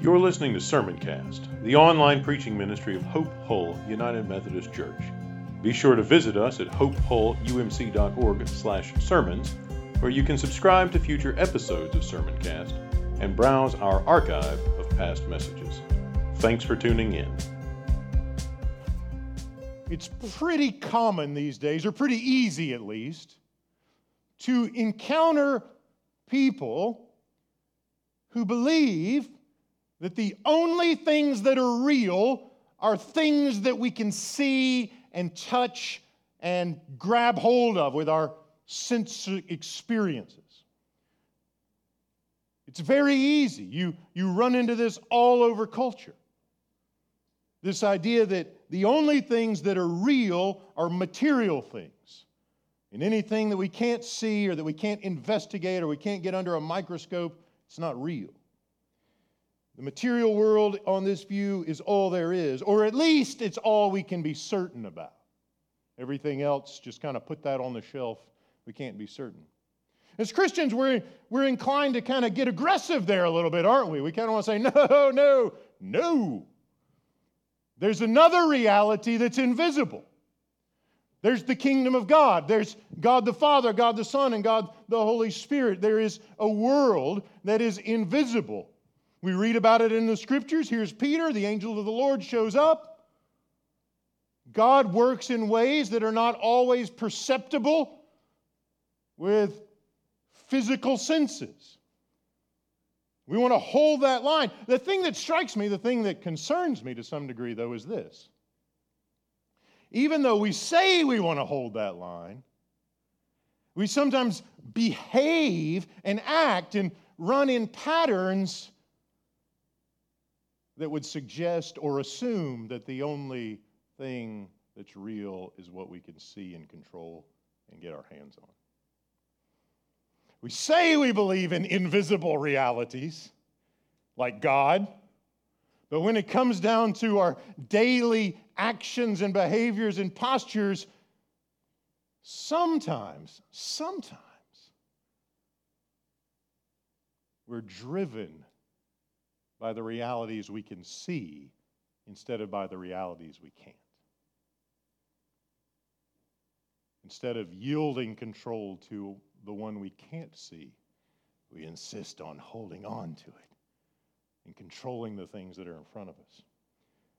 You're listening to Sermoncast, the online preaching ministry of Hope Hull United Methodist Church. Be sure to visit us at hopehullumc.org/sermons, where you can subscribe to future episodes of Sermoncast and browse our archive of past messages. Thanks for tuning in. It's pretty common these days, or pretty easy at least, to encounter people who believe that the only things that are real are things that we can see and touch and grab hold of with our sense experiences. It's very easy. You, you run into this all over culture. This idea that the only things that are real are material things. And anything that we can't see or that we can't investigate or we can't get under a microscope, it's not real. The material world on this view is all there is, or at least it's all we can be certain about. Everything else, just kind of put that on the shelf. We can't be certain. As Christians, we're, we're inclined to kind of get aggressive there a little bit, aren't we? We kind of want to say, no, no, no. There's another reality that's invisible. There's the kingdom of God. There's God the Father, God the Son, and God the Holy Spirit. There is a world that is invisible. We read about it in the scriptures. Here's Peter, the angel of the Lord shows up. God works in ways that are not always perceptible with physical senses. We want to hold that line. The thing that strikes me, the thing that concerns me to some degree, though, is this. Even though we say we want to hold that line, we sometimes behave and act and run in patterns that would suggest or assume that the only thing that's real is what we can see and control and get our hands on. We say we believe in invisible realities like God, but when it comes down to our daily actions and behaviors and postures, sometimes, sometimes, we're driven by the realities we can see instead of by the realities we can't. Instead of yielding control to the one we can't see, we insist on holding on to it and controlling the things that are in front of us.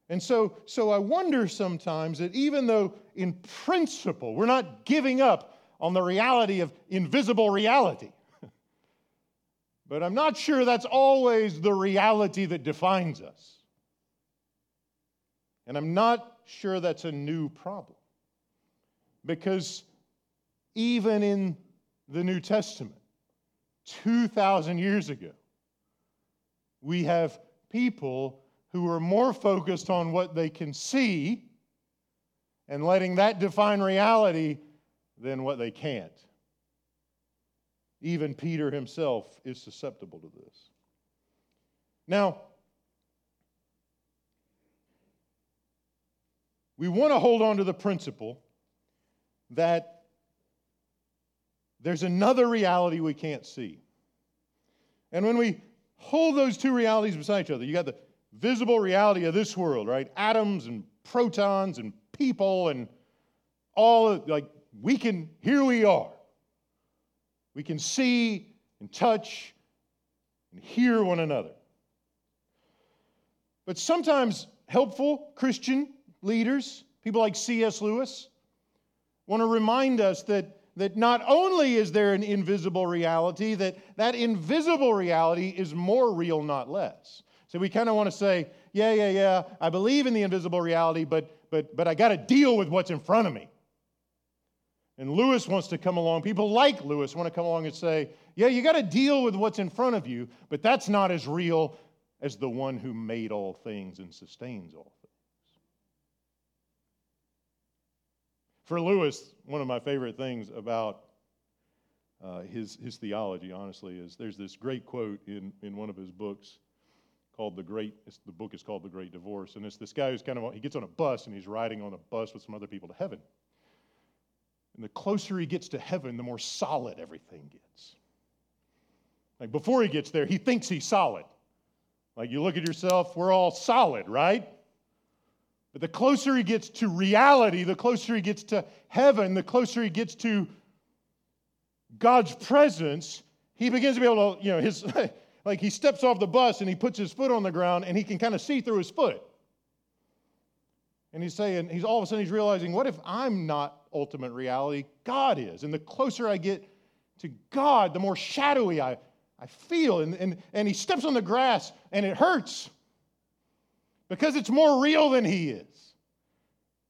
And so, so I wonder sometimes that even though in principle we're not giving up on the reality of invisible reality, but I'm not sure that's always the reality that defines us. And I'm not sure that's a new problem. Because even in the New Testament, 2,000 years ago, we have people who are more focused on what they can see and letting that define reality than what they can't. Even Peter himself is susceptible to this. Now, we want to hold on to the principle that there's another reality we can't see. And when we hold those two realities beside each other, you got the visible reality of this world, right? Atoms and protons and people and all of, like we can, here we are. We can see and touch and hear one another. But sometimes helpful Christian leaders, people like C.S. Lewis, want to remind us that, that not only is there an invisible reality, that that invisible reality is more real, not less. So we kind of want to say, yeah, yeah, yeah, I believe in the invisible reality, but, but, but I got to deal with what's in front of me. And Lewis wants to come along. People like Lewis want to come along and say, yeah, you got to deal with what's in front of you, but that's not as real as the one who made all things and sustains all things. For Lewis, one of my favorite things about uh, his, his theology, honestly, is there's this great quote in, in one of his books called The Great, the book is called The Great Divorce. And it's this guy who's kind of, he gets on a bus and he's riding on a bus with some other people to heaven. And the closer he gets to heaven, the more solid everything gets. Like before he gets there, he thinks he's solid. Like you look at yourself, we're all solid, right? But the closer he gets to reality, the closer he gets to heaven, the closer he gets to God's presence, he begins to be able to, you know, his like he steps off the bus and he puts his foot on the ground and he can kind of see through his foot. And he's saying, he's all of a sudden he's realizing, what if I'm not ultimate reality? God is. And the closer I get to God, the more shadowy I, I feel. And, and, and he steps on the grass and it hurts because it's more real than he is.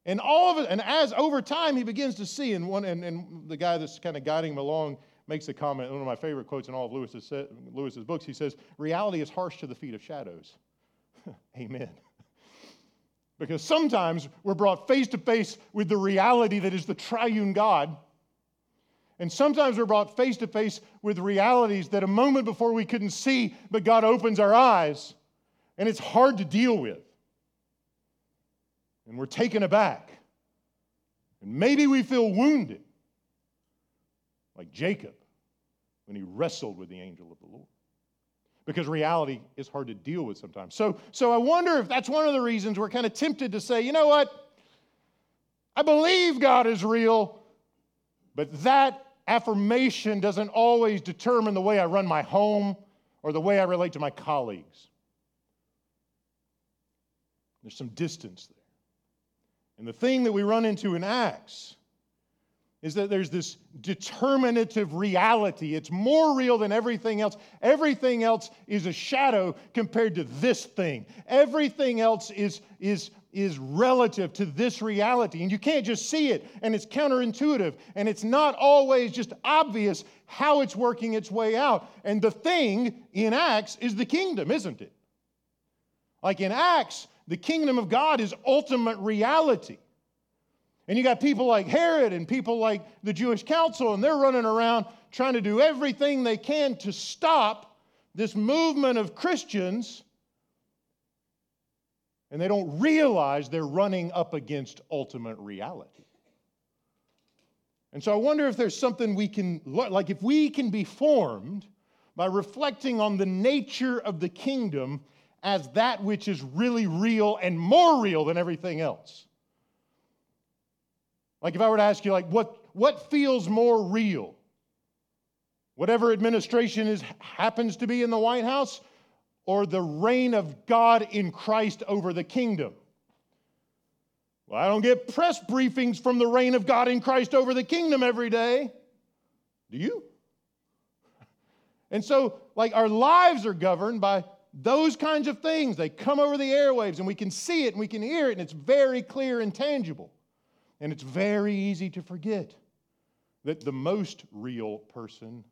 And all of it, and as over time he begins to see, and one and, and the guy that's kind of guiding him along makes a comment, one of my favorite quotes in all of Lewis's, Lewis's books. He says, Reality is harsh to the feet of shadows. Amen. Because sometimes we're brought face to face with the reality that is the triune God. And sometimes we're brought face to face with realities that a moment before we couldn't see, but God opens our eyes, and it's hard to deal with and we're taken aback. And maybe we feel wounded, like Jacob when he wrestled with the angel of the Lord. Because reality is hard to deal with sometimes. So, so I wonder if that's one of the reasons we're kind of tempted to say, you know what? I believe God is real, but that affirmation doesn't always determine the way I run my home or the way I relate to my colleagues. There's some distance there. And the thing that we run into in Acts is that there's this determinative reality. It's more real than everything else. Everything else is a shadow compared to this thing. Everything else is, is, is relative to this reality. And you can't just see it, and it's counterintuitive, and it's not always just obvious how it's working its way out. And the thing in Acts is the kingdom, isn't it? Like in Acts, the kingdom of God is ultimate reality. And you got people like Herod and people like the Jewish council, and they're running around trying to do everything they can to stop this movement of Christians. And they don't realize they're running up against ultimate reality. And so I wonder if there's something we can, like if we can be formed by reflecting on the nature of the kingdom as that which is really real and more real than everything else. Like if I were to ask you, like, what, what feels more real? Whatever administration is, happens to be in the White House, or the reign of God in Christ over the kingdom? Well, I don't get press briefings from the reign of God in Christ over the kingdom every day. Do you? And so, like, our lives are governed by those kinds of things, they come over the airwaves and we can see it and we can hear it and it's very clear and tangible. And it's very easy to forget that the most real person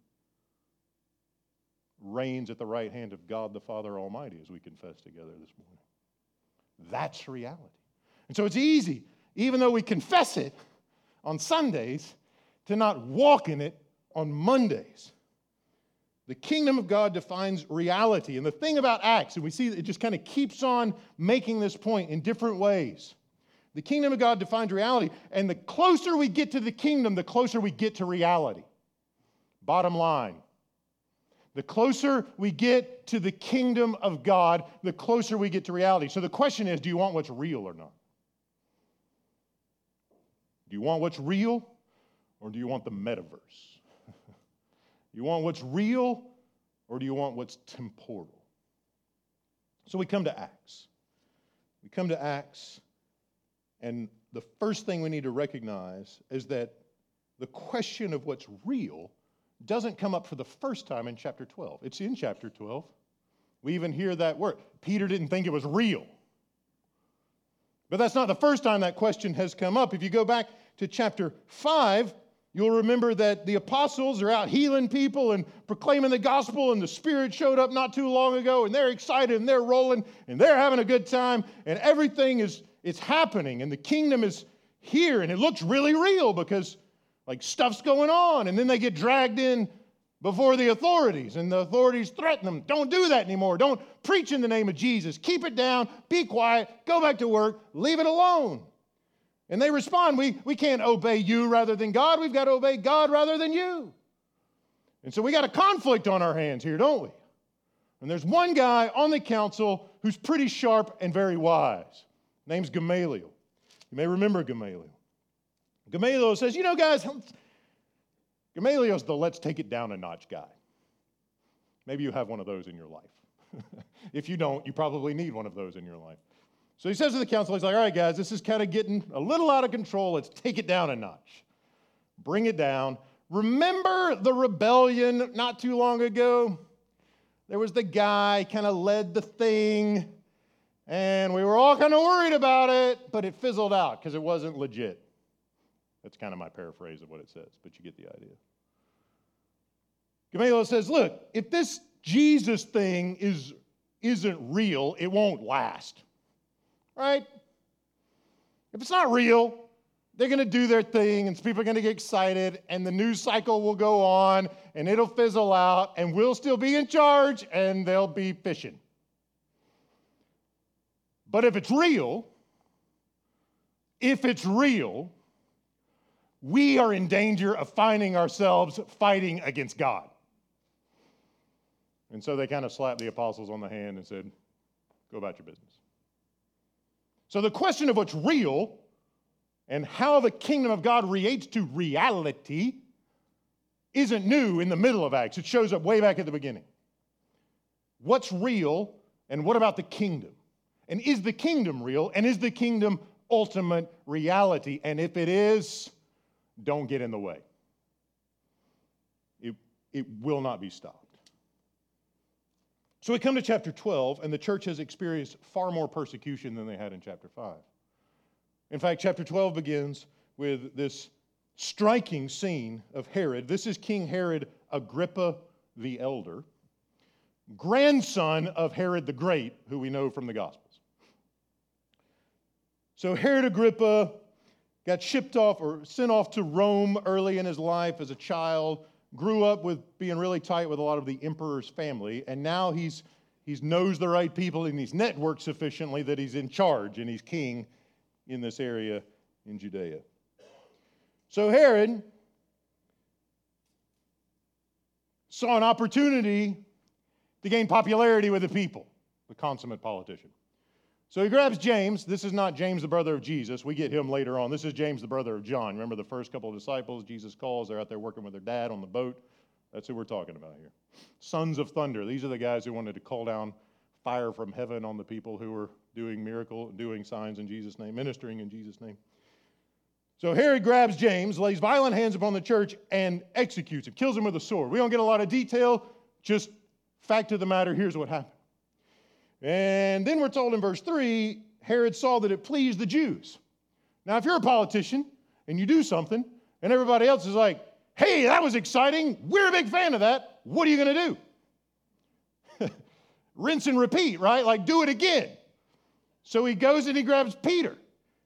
reigns at the right hand of God the Father Almighty, as we confess together this morning. That's reality. And so it's easy, even though we confess it on Sundays, to not walk in it on Mondays. The kingdom of God defines reality. And the thing about Acts, and we see it just kind of keeps on making this point in different ways. The kingdom of God defines reality. And the closer we get to the kingdom, the closer we get to reality. Bottom line. The closer we get to the kingdom of God, the closer we get to reality. So the question is do you want what's real or not? Do you want what's real or do you want the metaverse? You want what's real or do you want what's temporal? So we come to Acts. We come to Acts, and the first thing we need to recognize is that the question of what's real doesn't come up for the first time in chapter 12. It's in chapter 12. We even hear that word. Peter didn't think it was real. But that's not the first time that question has come up. If you go back to chapter 5, You'll remember that the apostles are out healing people and proclaiming the gospel, and the Spirit showed up not too long ago, and they're excited and they're rolling and they're having a good time, and everything is it's happening, and the kingdom is here, and it looks really real because like stuff's going on, and then they get dragged in before the authorities, and the authorities threaten them. Don't do that anymore. Don't preach in the name of Jesus. Keep it down, be quiet, go back to work, leave it alone. And they respond, we, we can't obey you rather than God. We've got to obey God rather than you. And so we got a conflict on our hands here, don't we? And there's one guy on the council who's pretty sharp and very wise. Name's Gamaliel. You may remember Gamaliel. Gamaliel says, You know, guys, Gamaliel's the let's take it down a notch guy. Maybe you have one of those in your life. if you don't, you probably need one of those in your life. So he says to the council, he's like, all right, guys, this is kind of getting a little out of control. Let's take it down a notch. Bring it down. Remember the rebellion not too long ago? There was the guy kind of led the thing, and we were all kind of worried about it, but it fizzled out because it wasn't legit. That's kind of my paraphrase of what it says, but you get the idea. Gamaliel says, look, if this Jesus thing is, isn't real, it won't last. Right? If it's not real, they're going to do their thing and people are going to get excited and the news cycle will go on and it'll fizzle out and we'll still be in charge and they'll be fishing. But if it's real, if it's real, we are in danger of finding ourselves fighting against God. And so they kind of slapped the apostles on the hand and said, Go about your business. So the question of what's real and how the kingdom of God relates to reality isn't new in the middle of Acts. It shows up way back at the beginning. What's real and what about the kingdom? And is the kingdom real? And is the kingdom ultimate reality? And if it is, don't get in the way. It, it will not be stopped. So we come to chapter 12, and the church has experienced far more persecution than they had in chapter 5. In fact, chapter 12 begins with this striking scene of Herod. This is King Herod Agrippa the Elder, grandson of Herod the Great, who we know from the Gospels. So Herod Agrippa got shipped off or sent off to Rome early in his life as a child, grew up with being really tight with a lot of the emperor's family, and now he's he knows the right people and he's networked sufficiently that he's in charge and he's king in this area in Judea. So Herod saw an opportunity to gain popularity with the people, the consummate politician. So he grabs James. This is not James, the brother of Jesus. We get him later on. This is James, the brother of John. Remember the first couple of disciples Jesus calls? They're out there working with their dad on the boat. That's who we're talking about here. Sons of thunder. These are the guys who wanted to call down fire from heaven on the people who were doing miracle, doing signs in Jesus' name, ministering in Jesus' name. So Herod grabs James, lays violent hands upon the church, and executes him, kills him with a sword. We don't get a lot of detail, just fact of the matter, here's what happened. And then we're told in verse 3 Herod saw that it pleased the Jews. Now, if you're a politician and you do something, and everybody else is like, hey, that was exciting, we're a big fan of that, what are you going to do? Rinse and repeat, right? Like, do it again. So he goes and he grabs Peter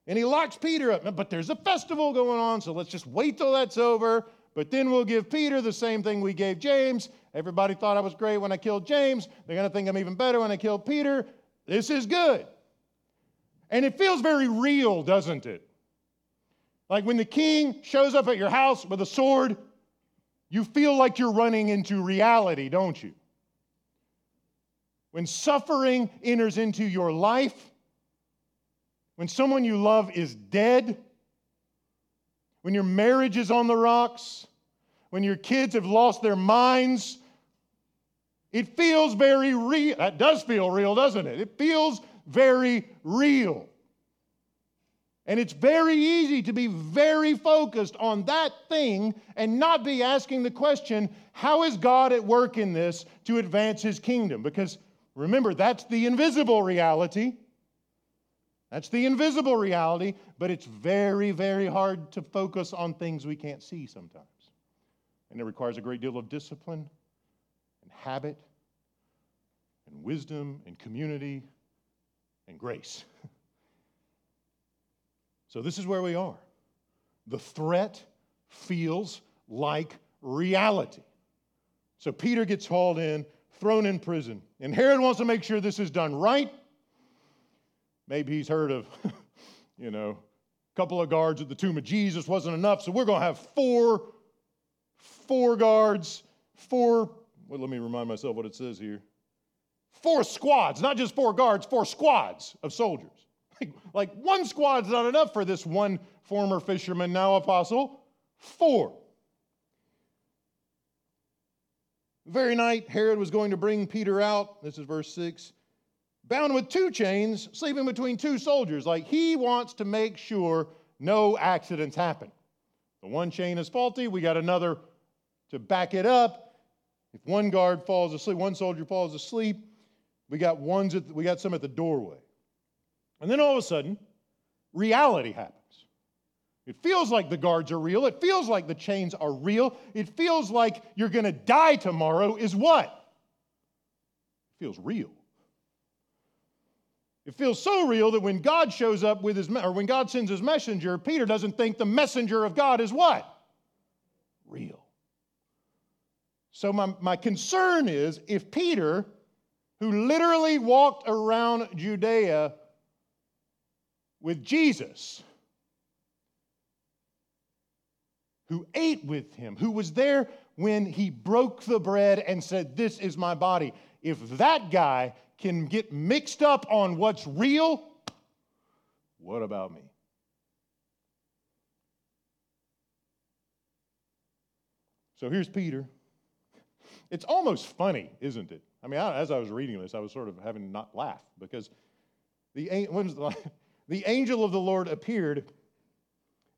and he locks Peter up. But there's a festival going on, so let's just wait till that's over. But then we'll give Peter the same thing we gave James. Everybody thought I was great when I killed James. They're going to think I'm even better when I kill Peter. This is good. And it feels very real, doesn't it? Like when the king shows up at your house with a sword, you feel like you're running into reality, don't you? When suffering enters into your life, when someone you love is dead, when your marriage is on the rocks, when your kids have lost their minds, it feels very real. That does feel real, doesn't it? It feels very real. And it's very easy to be very focused on that thing and not be asking the question, how is God at work in this to advance his kingdom? Because remember, that's the invisible reality. That's the invisible reality, but it's very, very hard to focus on things we can't see sometimes. And it requires a great deal of discipline habit and wisdom and community and grace. so, this is where we are. The threat feels like reality. So, Peter gets hauled in, thrown in prison, and Herod wants to make sure this is done right Maybe he's heard of, you know, a couple of guards at the tomb of Jesus wasn't enough, so we're going to have four, four guards, four. Let me remind myself what it says here. four squads, not just four guards, four squads of soldiers. Like, like one squad's not enough for this one former fisherman, now apostle. Four. Very night Herod was going to bring Peter out, this is verse 6, bound with two chains, sleeping between two soldiers. Like he wants to make sure no accidents happen. The one chain is faulty, we got another to back it up. If one guard falls asleep, one soldier falls asleep, we got ones at, we got some at the doorway. And then all of a sudden, reality happens. It feels like the guards are real. It feels like the chains are real. It feels like you're going to die tomorrow, is what? It feels real. It feels so real that when God shows up with his, or when God sends his messenger, Peter doesn't think the messenger of God is what? Real. So, my, my concern is if Peter, who literally walked around Judea with Jesus, who ate with him, who was there when he broke the bread and said, This is my body, if that guy can get mixed up on what's real, what about me? So here's Peter. It's almost funny, isn't it? I mean, as I was reading this, I was sort of having to not laugh because the, the, the angel of the Lord appeared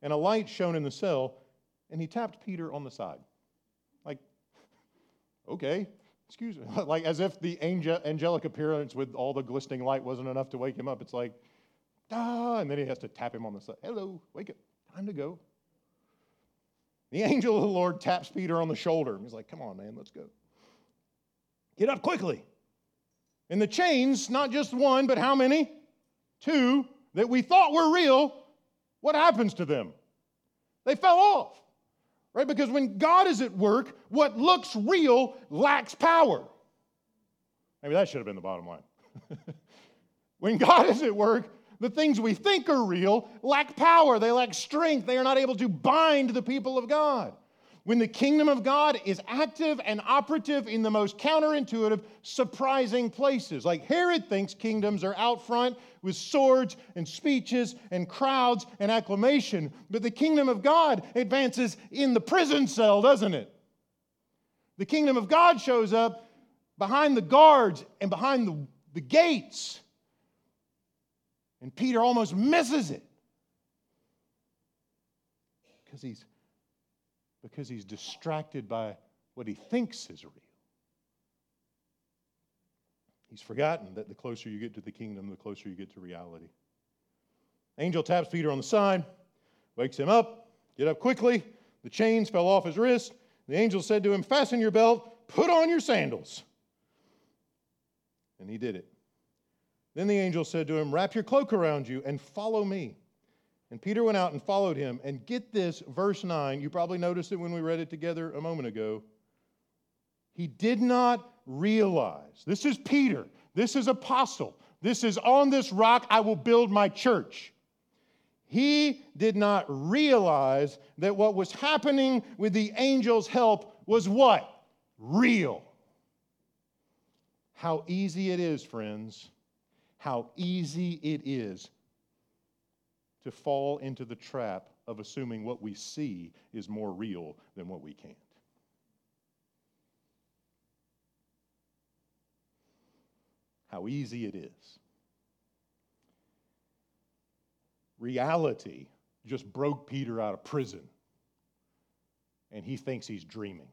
and a light shone in the cell, and he tapped Peter on the side. Like, okay, excuse me, like as if the angel, angelic appearance with all the glistening light wasn't enough to wake him up. It's like, ah, and then he has to tap him on the side. Hello, wake up, time to go. The angel of the Lord taps Peter on the shoulder. And he's like, come on, man, let's go. Get up quickly. And the chains, not just one, but how many? Two, that we thought were real, what happens to them? They fell off. Right? Because when God is at work, what looks real lacks power. Maybe that should have been the bottom line. when God is at work, the things we think are real lack power, they lack strength, they are not able to bind the people of God. When the kingdom of God is active and operative in the most counterintuitive, surprising places. Like Herod thinks kingdoms are out front with swords and speeches and crowds and acclamation, but the kingdom of God advances in the prison cell, doesn't it? The kingdom of God shows up behind the guards and behind the, the gates. And Peter almost misses it because he's because he's distracted by what he thinks is real. He's forgotten that the closer you get to the kingdom, the closer you get to reality. Angel taps Peter on the side, wakes him up. Get up quickly. The chains fell off his wrist. The angel said to him, Fasten your belt, put on your sandals. And he did it. Then the angel said to him, Wrap your cloak around you and follow me. And Peter went out and followed him. And get this, verse 9, you probably noticed it when we read it together a moment ago. He did not realize, this is Peter, this is apostle, this is on this rock I will build my church. He did not realize that what was happening with the angel's help was what? Real. How easy it is, friends, how easy it is to fall into the trap of assuming what we see is more real than what we can't. How easy it is. Reality just broke Peter out of prison, and he thinks he's dreaming.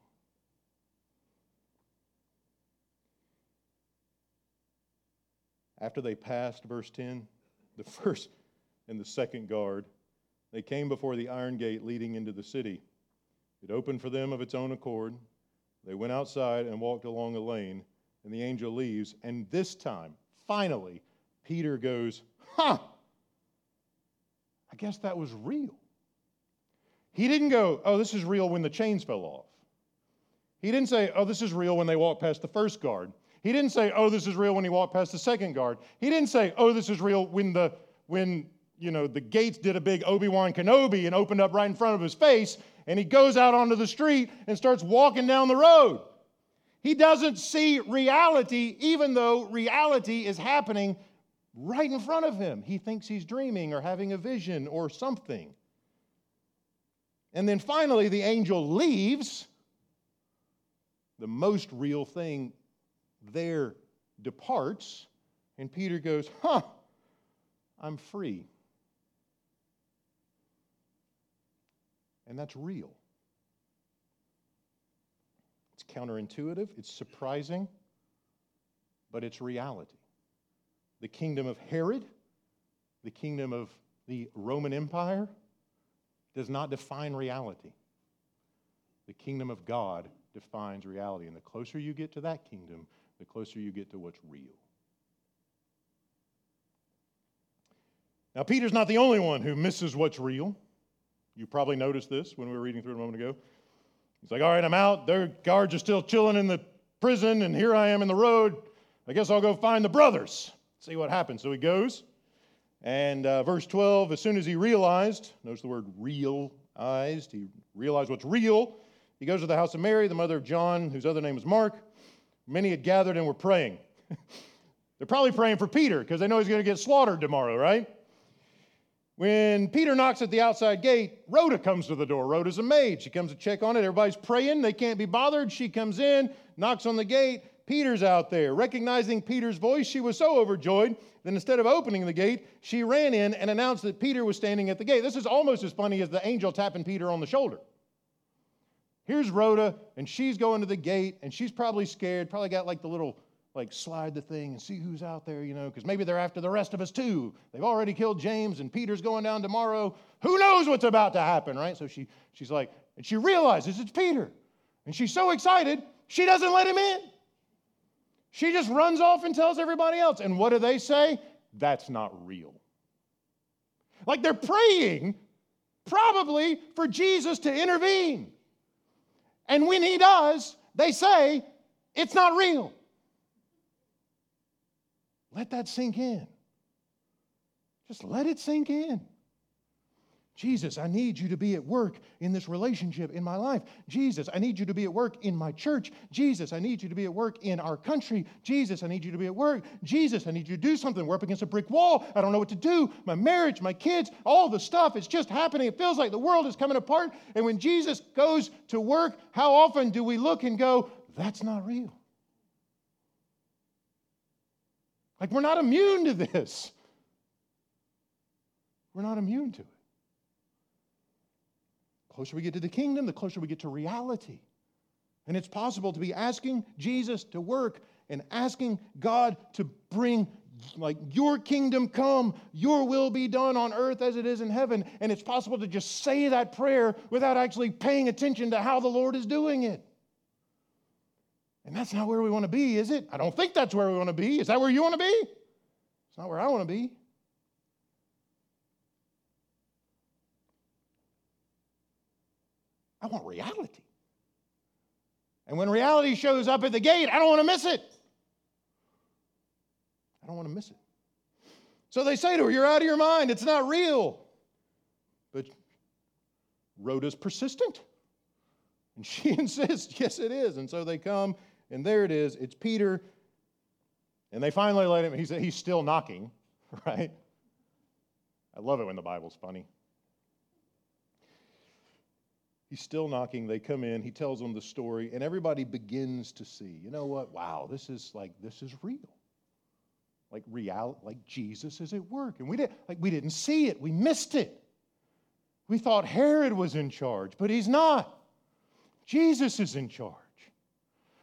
After they passed, verse 10, the first and the second guard. They came before the iron gate leading into the city. It opened for them of its own accord. They went outside and walked along a lane, and the angel leaves. And this time, finally, Peter goes, Huh, I guess that was real. He didn't go, Oh, this is real when the chains fell off. He didn't say, Oh, this is real when they walked past the first guard. He didn't say, Oh, this is real when he walked past the second guard. He didn't say, Oh, this is real when the when you know, the gates did a big Obi Wan Kenobi and opened up right in front of his face, and he goes out onto the street and starts walking down the road. He doesn't see reality, even though reality is happening right in front of him. He thinks he's dreaming or having a vision or something. And then finally, the angel leaves. The most real thing there departs. And Peter goes, Huh, I'm free. And that's real. It's counterintuitive, it's surprising, but it's reality. The kingdom of Herod, the kingdom of the Roman Empire, does not define reality. The kingdom of God defines reality. And the closer you get to that kingdom, the closer you get to what's real. Now, Peter's not the only one who misses what's real. You probably noticed this when we were reading through it a moment ago. He's like, All right, I'm out. Their guards are still chilling in the prison, and here I am in the road. I guess I'll go find the brothers, see what happens. So he goes. And uh, verse 12, as soon as he realized, notice the word realized, he realized what's real, he goes to the house of Mary, the mother of John, whose other name is Mark. Many had gathered and were praying. They're probably praying for Peter because they know he's going to get slaughtered tomorrow, right? When Peter knocks at the outside gate, Rhoda comes to the door. Rhoda's a maid. She comes to check on it. Everybody's praying. They can't be bothered. She comes in, knocks on the gate. Peter's out there. Recognizing Peter's voice, she was so overjoyed that instead of opening the gate, she ran in and announced that Peter was standing at the gate. This is almost as funny as the angel tapping Peter on the shoulder. Here's Rhoda, and she's going to the gate, and she's probably scared, probably got like the little like slide the thing and see who's out there, you know, because maybe they're after the rest of us too. They've already killed James and Peter's going down tomorrow. Who knows what's about to happen, right? So she, she's like, and she realizes it's Peter. And she's so excited, she doesn't let him in. She just runs off and tells everybody else. And what do they say? That's not real. Like they're praying probably for Jesus to intervene. And when he does, they say, it's not real. Let that sink in. Just let it sink in. Jesus, I need you to be at work in this relationship in my life. Jesus, I need you to be at work in my church. Jesus, I need you to be at work in our country. Jesus, I need you to be at work. Jesus, I need you to do something. We're up against a brick wall. I don't know what to do. My marriage, my kids, all the stuff, it's just happening. It feels like the world is coming apart. And when Jesus goes to work, how often do we look and go, that's not real? Like we're not immune to this. We're not immune to it closer we get to the kingdom, the closer we get to reality. And it's possible to be asking Jesus to work and asking God to bring like your kingdom come, your will be done on earth as it is in heaven. And it's possible to just say that prayer without actually paying attention to how the Lord is doing it. And that's not where we want to be, is it? I don't think that's where we want to be. Is that where you want to be? It's not where I want to be. I want reality. And when reality shows up at the gate, I don't want to miss it. I don't want to miss it. So they say to her, You're out of your mind. It's not real. But Rhoda's persistent. And she insists, Yes, it is. And so they come, and there it is. It's Peter. And they finally let him, he's, he's still knocking, right? I love it when the Bible's funny. He's still knocking. They come in. He tells them the story, and everybody begins to see. You know what? Wow, this is like this is real. Like real, like Jesus is at work, and we did like we didn't see it. We missed it. We thought Herod was in charge, but he's not. Jesus is in charge.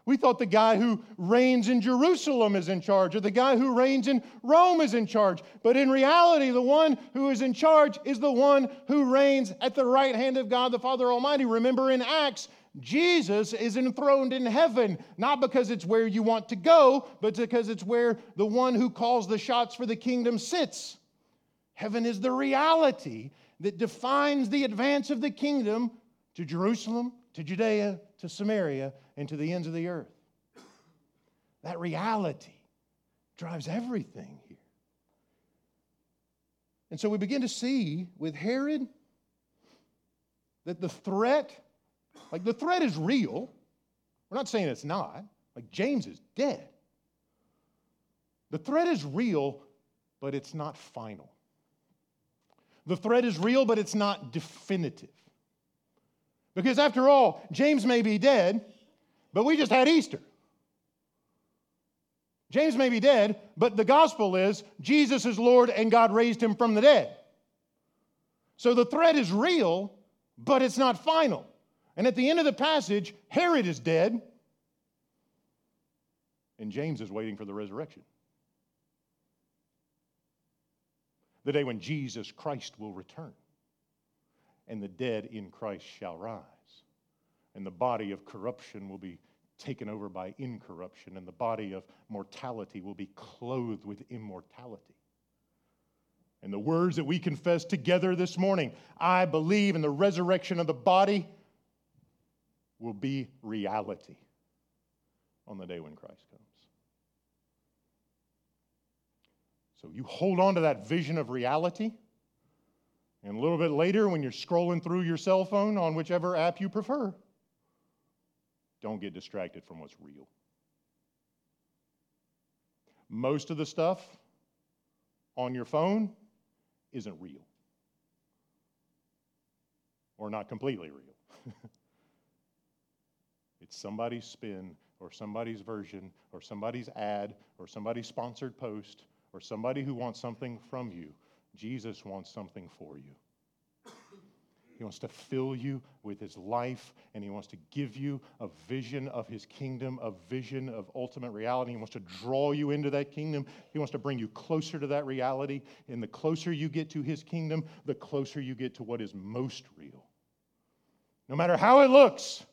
We thought the guy who reigns in Jerusalem is in charge, or the guy who reigns in Rome is in charge. But in reality, the one who is in charge is the one who reigns at the right hand of God the Father Almighty. Remember in Acts, Jesus is enthroned in heaven, not because it's where you want to go, but because it's where the one who calls the shots for the kingdom sits. Heaven is the reality that defines the advance of the kingdom to Jerusalem, to Judea, to Samaria, and to the ends of the earth. That reality drives everything here. And so we begin to see with Herod that the threat, like the threat is real. We're not saying it's not. Like James is dead. The threat is real, but it's not final. The threat is real, but it's not definitive. Because after all, James may be dead, but we just had Easter. James may be dead, but the gospel is Jesus is Lord and God raised him from the dead. So the threat is real, but it's not final. And at the end of the passage, Herod is dead, and James is waiting for the resurrection. The day when Jesus Christ will return, and the dead in Christ shall rise, and the body of corruption will be taken over by incorruption, and the body of mortality will be clothed with immortality. And the words that we confess together this morning, I believe in the resurrection of the body, will be reality on the day when Christ comes. So you hold on to that vision of reality. And a little bit later, when you're scrolling through your cell phone on whichever app you prefer, don't get distracted from what's real. Most of the stuff on your phone isn't real or not completely real. it's somebody's spin or somebody's version or somebody's ad or somebody's sponsored post or somebody who wants something from you. Jesus wants something for you. He wants to fill you with his life, and he wants to give you a vision of his kingdom, a vision of ultimate reality. He wants to draw you into that kingdom. He wants to bring you closer to that reality. And the closer you get to his kingdom, the closer you get to what is most real. No matter how it looks,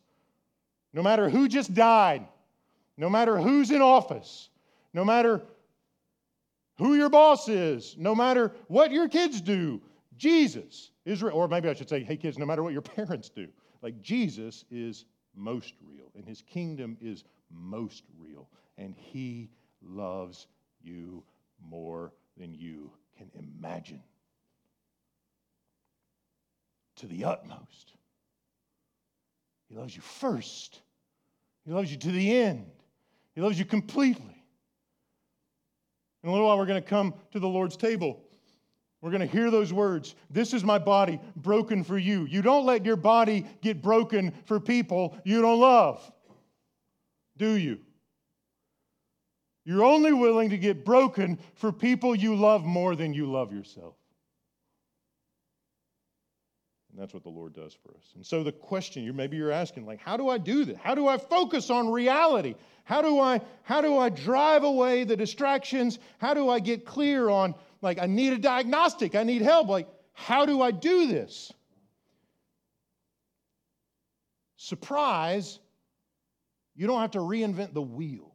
no matter who just died, no matter who's in office, no matter who your boss is, no matter what your kids do, Jesus is real. Or maybe I should say, hey, kids, no matter what your parents do, like Jesus is most real, and his kingdom is most real, and he loves you more than you can imagine. To the utmost. He loves you first, he loves you to the end, he loves you completely. In a little while, we're going to come to the Lord's table. We're going to hear those words. This is my body broken for you. You don't let your body get broken for people you don't love, do you? You're only willing to get broken for people you love more than you love yourself. And that's what the Lord does for us. And so the question you maybe you're asking like how do I do this? How do I focus on reality? How do I how do I drive away the distractions? How do I get clear on like, I need a diagnostic, I need help. Like, how do I do this? Surprise, you don't have to reinvent the wheel.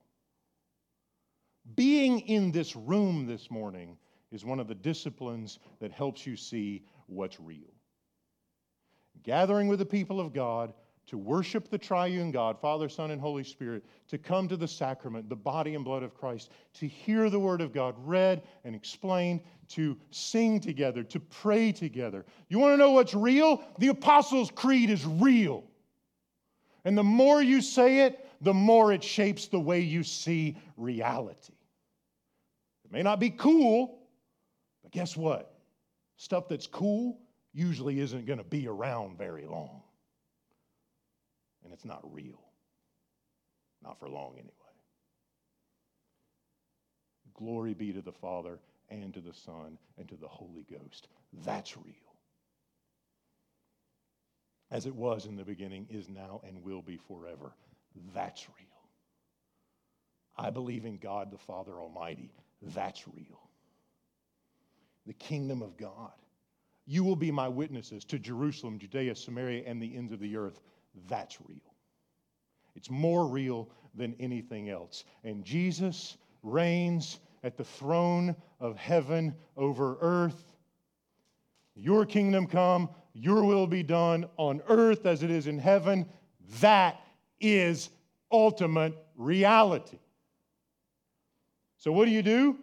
Being in this room this morning is one of the disciplines that helps you see what's real. Gathering with the people of God to worship the triune God, Father, Son, and Holy Spirit, to come to the sacrament, the body and blood of Christ, to hear the Word of God read and explained, to sing together, to pray together. You want to know what's real? The Apostles' Creed is real. And the more you say it, the more it shapes the way you see reality. It may not be cool, but guess what? Stuff that's cool usually isn't going to be around very long and it's not real. Not for long, anyway. Glory be to the Father and to the Son and to the Holy Ghost. That's real. As it was in the beginning, is now, and will be forever. That's real. I believe in God the Father Almighty. That's real. The kingdom of God. You will be my witnesses to Jerusalem, Judea, Samaria, and the ends of the earth. That's real. It's more real than anything else. And Jesus reigns at the throne of heaven over earth. Your kingdom come, your will be done on earth as it is in heaven. That is ultimate reality. So, what do you do?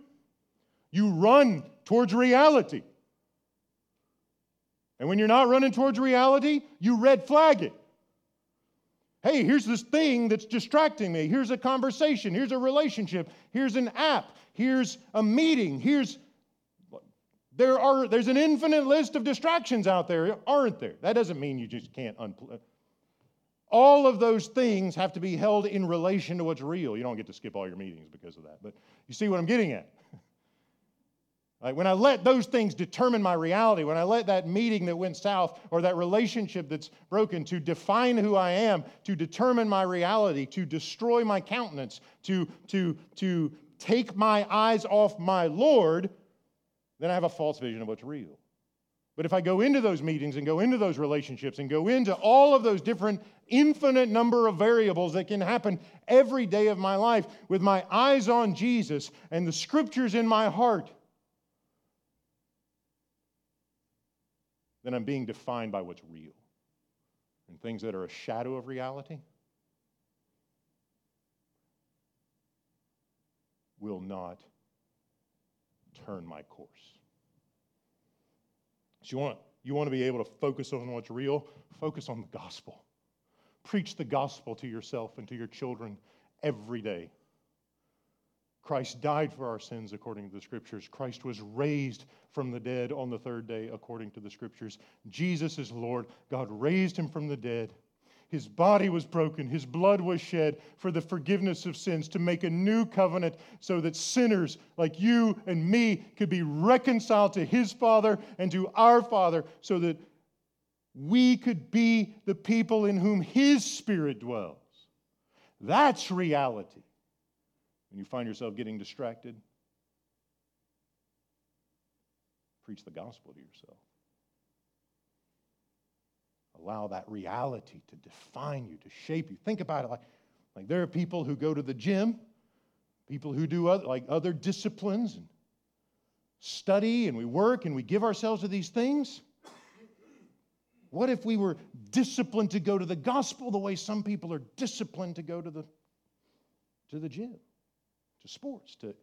You run towards reality. And when you're not running towards reality, you red flag it. Hey, here's this thing that's distracting me. Here's a conversation. Here's a relationship. Here's an app. Here's a meeting. Here's there are there's an infinite list of distractions out there, aren't there? That doesn't mean you just can't unplug. All of those things have to be held in relation to what's real. You don't get to skip all your meetings because of that, but you see what I'm getting at. When I let those things determine my reality, when I let that meeting that went south or that relationship that's broken to define who I am, to determine my reality, to destroy my countenance, to, to, to take my eyes off my Lord, then I have a false vision of what's real. But if I go into those meetings and go into those relationships and go into all of those different infinite number of variables that can happen every day of my life with my eyes on Jesus and the scriptures in my heart, then I'm being defined by what's real. And things that are a shadow of reality will not turn my course. So you want, you want to be able to focus on what's real? Focus on the gospel. Preach the gospel to yourself and to your children every day. Christ died for our sins according to the scriptures. Christ was raised from the dead on the third day according to the scriptures. Jesus is Lord. God raised him from the dead. His body was broken, his blood was shed for the forgiveness of sins, to make a new covenant so that sinners like you and me could be reconciled to his Father and to our Father, so that we could be the people in whom his Spirit dwells. That's reality. When you find yourself getting distracted, preach the gospel to yourself. Allow that reality to define you, to shape you. Think about it like, like there are people who go to the gym, people who do other, like other disciplines and study and we work and we give ourselves to these things. What if we were disciplined to go to the gospel the way some people are disciplined to go to the, to the gym? To sports, to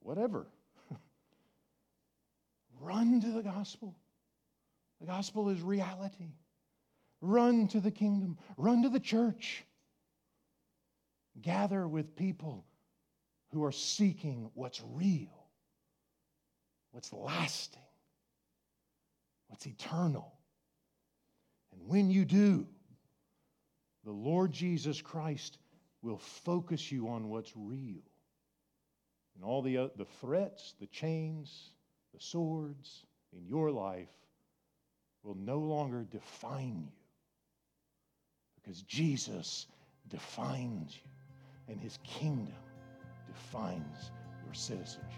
whatever. Run to the gospel. The gospel is reality. Run to the kingdom. Run to the church. Gather with people who are seeking what's real, what's lasting, what's eternal. And when you do, the Lord Jesus Christ will focus you on what's real. And all the, uh, the threats, the chains, the swords in your life will no longer define you because Jesus defines you and his kingdom defines your citizenship.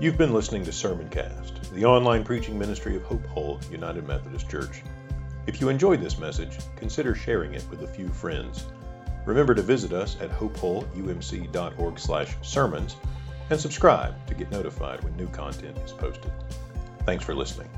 You've been listening to Sermoncast, the online preaching ministry of Hope Hull United Methodist Church. If you enjoyed this message, consider sharing it with a few friends. Remember to visit us at hopehullumc.org/sermons and subscribe to get notified when new content is posted. Thanks for listening.